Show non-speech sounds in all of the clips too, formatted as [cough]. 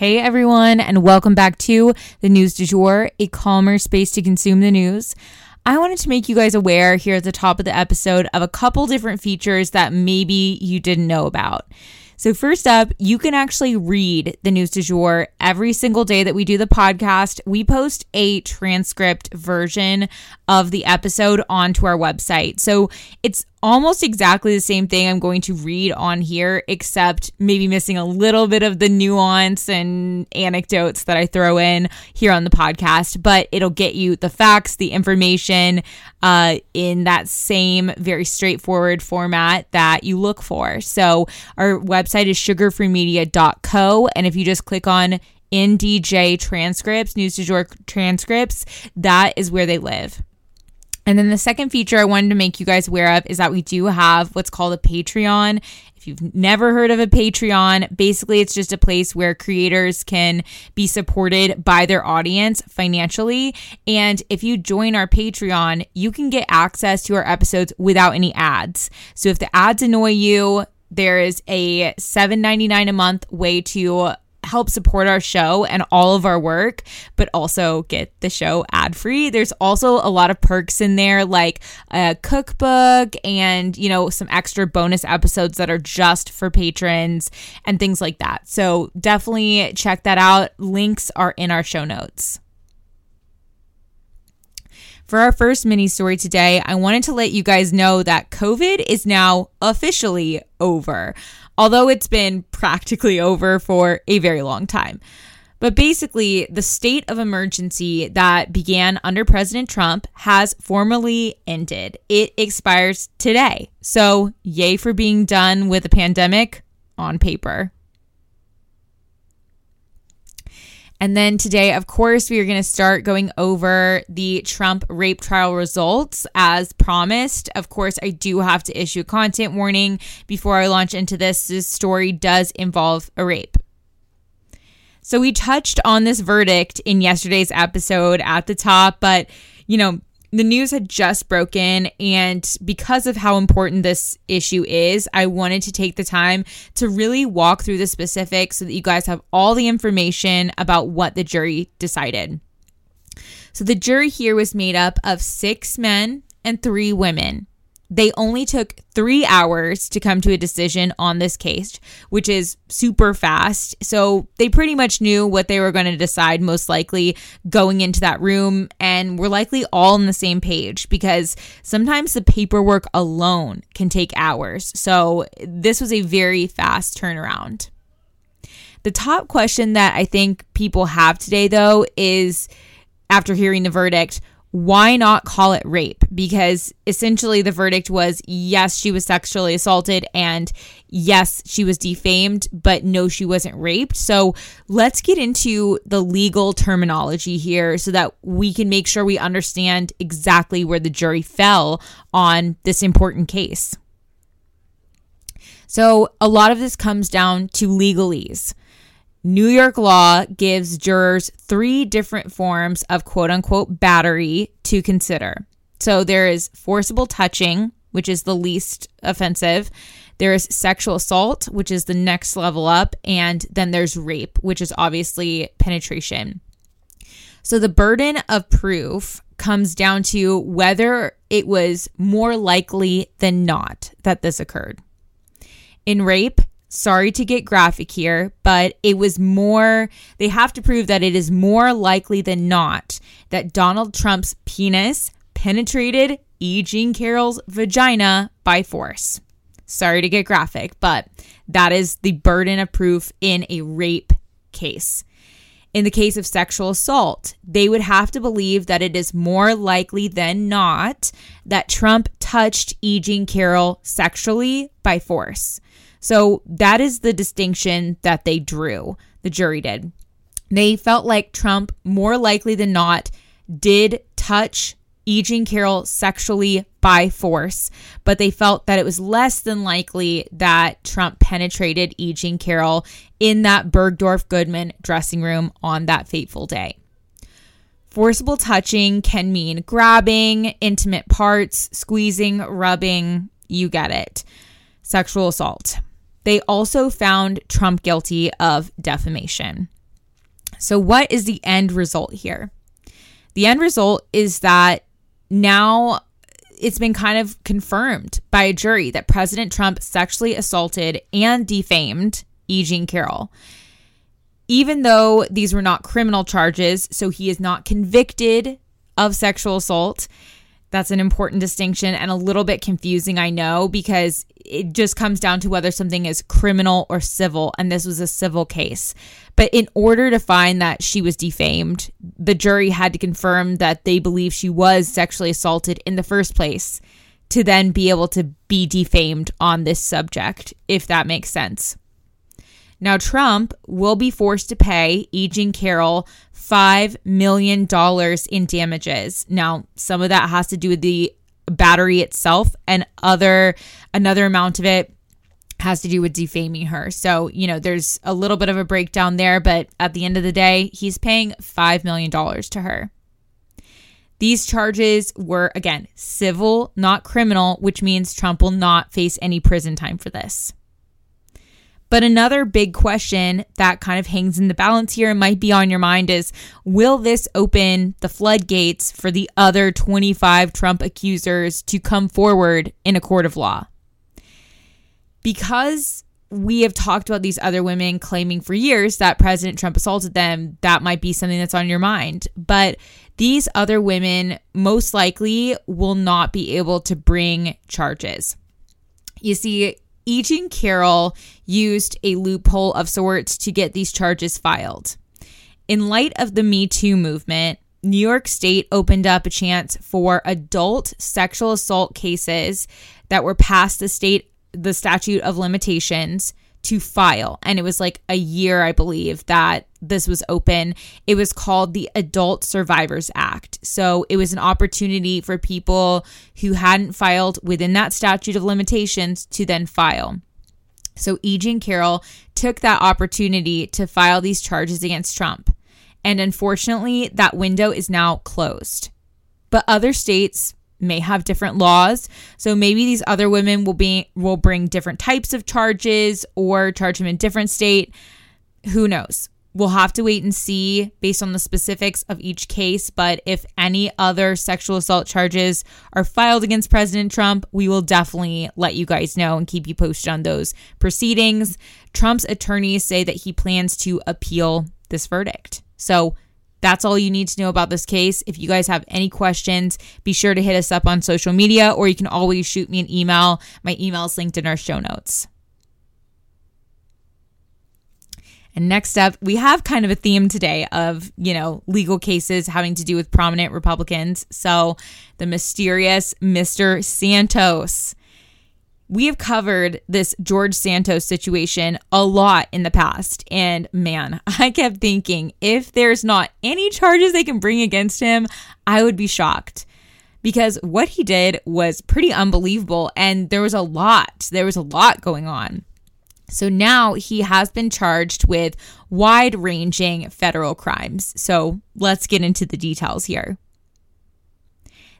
Hey everyone, and welcome back to the News du Jour, a calmer space to consume the news. I wanted to make you guys aware here at the top of the episode of a couple different features that maybe you didn't know about. So, first up, you can actually read the news du jour every single day that we do the podcast. We post a transcript version of the episode onto our website. So, it's almost exactly the same thing I'm going to read on here, except maybe missing a little bit of the nuance and anecdotes that I throw in here on the podcast. But it'll get you the facts, the information uh, in that same very straightforward format that you look for. So our website is sugarfreemedia.co. And if you just click on NDJ transcripts, News du Jour transcripts, that is where they live. And then the second feature I wanted to make you guys aware of is that we do have what's called a Patreon. If you've never heard of a Patreon, basically it's just a place where creators can be supported by their audience financially. And if you join our Patreon, you can get access to our episodes without any ads. So if the ads annoy you, there is a $7.99 a month way to help support our show and all of our work, but also get the show ad free. There's also a lot of perks in there, like a cookbook and, you know, some extra bonus episodes that are just for patrons and things like that. So definitely check that out. Links are in our show notes. For our first mini story today, I wanted to let you guys know that COVID is now officially over although it's been practically over for a very long time. But basically, the state of emergency that began under President Trump has formally ended. It expires today. So, yay for being done with the pandemic on paper. And then today, of course, we are going to start going over the Trump rape trial results as promised. Of course, I do have to issue a content warning before I launch into this. This story does involve a rape. So we touched on this verdict in yesterday's episode at the top, but you know, the news had just broken and because of how important this issue is i wanted to take the time to really walk through the specifics so that you guys have all the information about what the jury decided. So the jury here was made up of six men and three women they only took three hours to come to a decision on this case, which is super fast. So they pretty much knew what they were going to decide, most likely going into that room, and were likely all on the same page because sometimes the paperwork alone can take hours. So this was a very fast turnaround. The top question that I think people have today, though, is after hearing the verdict, why not call it rape? Because essentially the verdict was yes, she was sexually assaulted and yes, she was defamed, but no, she wasn't raped. So let's get into the legal terminology here so that we can make sure we understand exactly where the jury fell on this important case. So a lot of this comes down to legalese. New York law gives jurors three different forms of quote unquote battery to consider. So there is forcible touching, which is the least offensive. There is sexual assault, which is the next level up. And then there's rape, which is obviously penetration. So the burden of proof comes down to whether it was more likely than not that this occurred. In rape, sorry to get graphic here, but it was more, they have to prove that it is more likely than not that Donald Trump's penis penetrated E. Jean Carroll's vagina by force. Sorry to get graphic, but that is the burden of proof in a rape case. In the case of sexual assault, they would have to believe that it is more likely than not that Trump touched E. Jean Carroll sexually by force. So that is the distinction that they drew, the jury did. They felt like Trump, more likely than not, did touch E. Jean Carroll sexually by force, but they felt that it was less than likely that Trump penetrated E. Jean Carroll in that Bergdorf Goodman dressing room on that fateful day. Forcible touching can mean grabbing, intimate parts, squeezing, rubbing, you get it. Sexual assault. They also found Trump guilty of defamation. So, what is the end result here? The end result is that now it's been kind of confirmed by a jury that President Trump sexually assaulted and defamed E. Jean Carroll. Even though these were not criminal charges, so he is not convicted of sexual assault, that's an important distinction and a little bit confusing, I know, because it just comes down to whether something is criminal or civil, and this was a civil case. But in order to find that she was defamed, the jury had to confirm that they believe she was sexually assaulted in the first place to then be able to be defamed on this subject, if that makes sense. Now, Trump will be forced to pay E. Jean Carroll $5 million in damages. Now, some of that has to do with the battery itself and other another amount of it has to do with defaming her. So, you know, there's a little bit of a breakdown there, but at the end of the day, he's paying $5 million to her. These charges were, again, civil, not criminal, which means Trump will not face any prison time for this. But another big question that kind of hangs in the balance here and might be on your mind is will this open the floodgates for the other 25 Trump accusers to come forward in a court of law? Because we have talked about these other women claiming for years that President Trump assaulted them, that might be something that's on your mind. But these other women most likely will not be able to bring charges. You see, E. Carroll used a loophole of sorts to get these charges filed. In light of the Me Too movement, New York State opened up a chance for adult sexual assault cases that were past the state the statute of limitations to file. And it was like a year, I believe, that this was open. It was called the Adult Survivors Act. So it was an opportunity for people who hadn't filed within that statute of limitations to then file. So E. Jean Carroll took that opportunity to file these charges against Trump. And unfortunately, that window is now closed. But other states may have different laws. So maybe these other women will be will bring different types of charges or charge them in different state. Who knows? We'll have to wait and see based on the specifics of each case. But if any other sexual assault charges are filed against President Trump, we will definitely let you guys know and keep you posted on those proceedings. Trump's attorneys say that he plans to appeal this verdict. So that's all you need to know about this case. If you guys have any questions, be sure to hit us up on social media or you can always shoot me an email. My email is linked in our show notes. And next up, we have kind of a theme today of, you know, legal cases having to do with prominent Republicans. So, the mysterious Mr. Santos we have covered this George Santos situation a lot in the past. And man, [laughs] I kept thinking if there's not any charges they can bring against him, I would be shocked. Because what he did was pretty unbelievable. And there was a lot, there was a lot going on. So now he has been charged with wide ranging federal crimes. So let's get into the details here.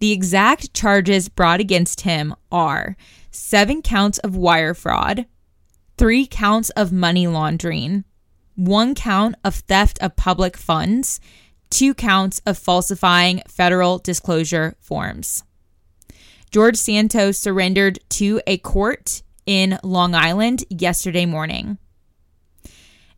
The exact charges brought against him are seven counts of wire fraud, three counts of money laundering, one count of theft of public funds, two counts of falsifying federal disclosure forms. George Santos surrendered to a court in Long Island yesterday morning.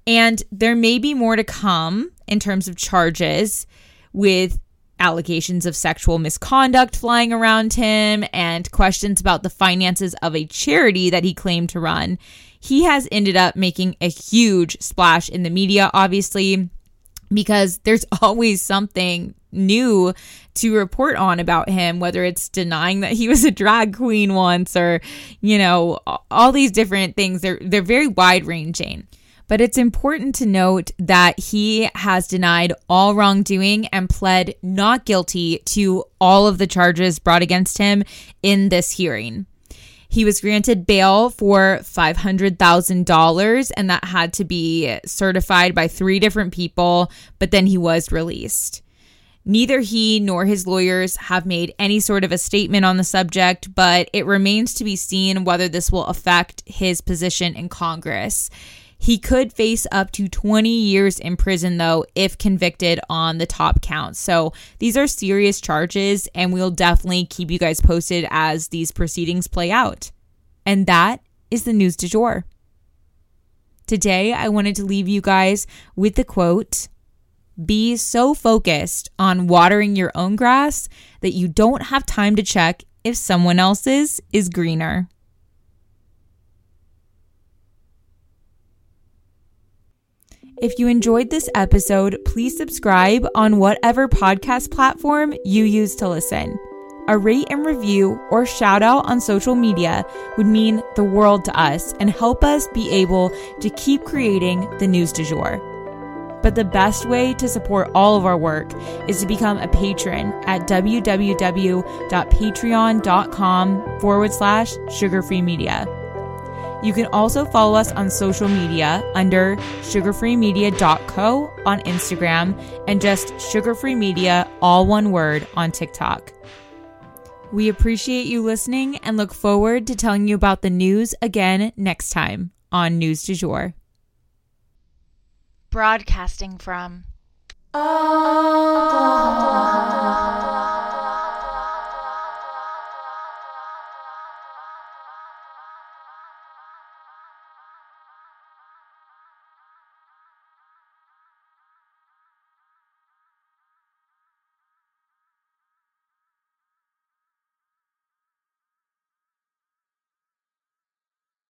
And there may be more to come in terms of charges with allegations of sexual misconduct flying around him and questions about the finances of a charity that he claimed to run. He has ended up making a huge splash in the media, obviously. because there's [laughs] always something new to report on about him, whether it's denying that he was a drag queen once or, you know, all these different things. They're they're very wide ranging. But it's important to note that he has denied all wrongdoing and pled not guilty to all of the charges brought against him in this hearing. He was granted bail for $500,000 and that had to be certified by three different people, but then he was released. Neither he nor his lawyers have made any sort of a statement on the subject, but it remains to be seen whether this will affect his position in Congress. He could face up to 20 years in prison, though, if convicted on the top count. So these are serious charges, and we'll definitely keep you guys posted as these proceedings play out. And that is the news du jour. Today, I wanted to leave you guys with the quote Be so focused on watering your own grass that you don't have time to check if someone else's is greener. If you enjoyed this episode, please subscribe on whatever podcast platform you use to listen. A rate and review or shout out on social media would mean the world to us and help us be able to keep creating the news du jour. But the best way to support all of our work is to become a patron at www.patreon.com forward slash sugarfree media. You can also follow us on social media under sugarfreemedia.co on Instagram and just sugarfree media, all one word, on TikTok. We appreciate you listening and look forward to telling you about the news again next time on News du Jour. Broadcasting from Oklahoma.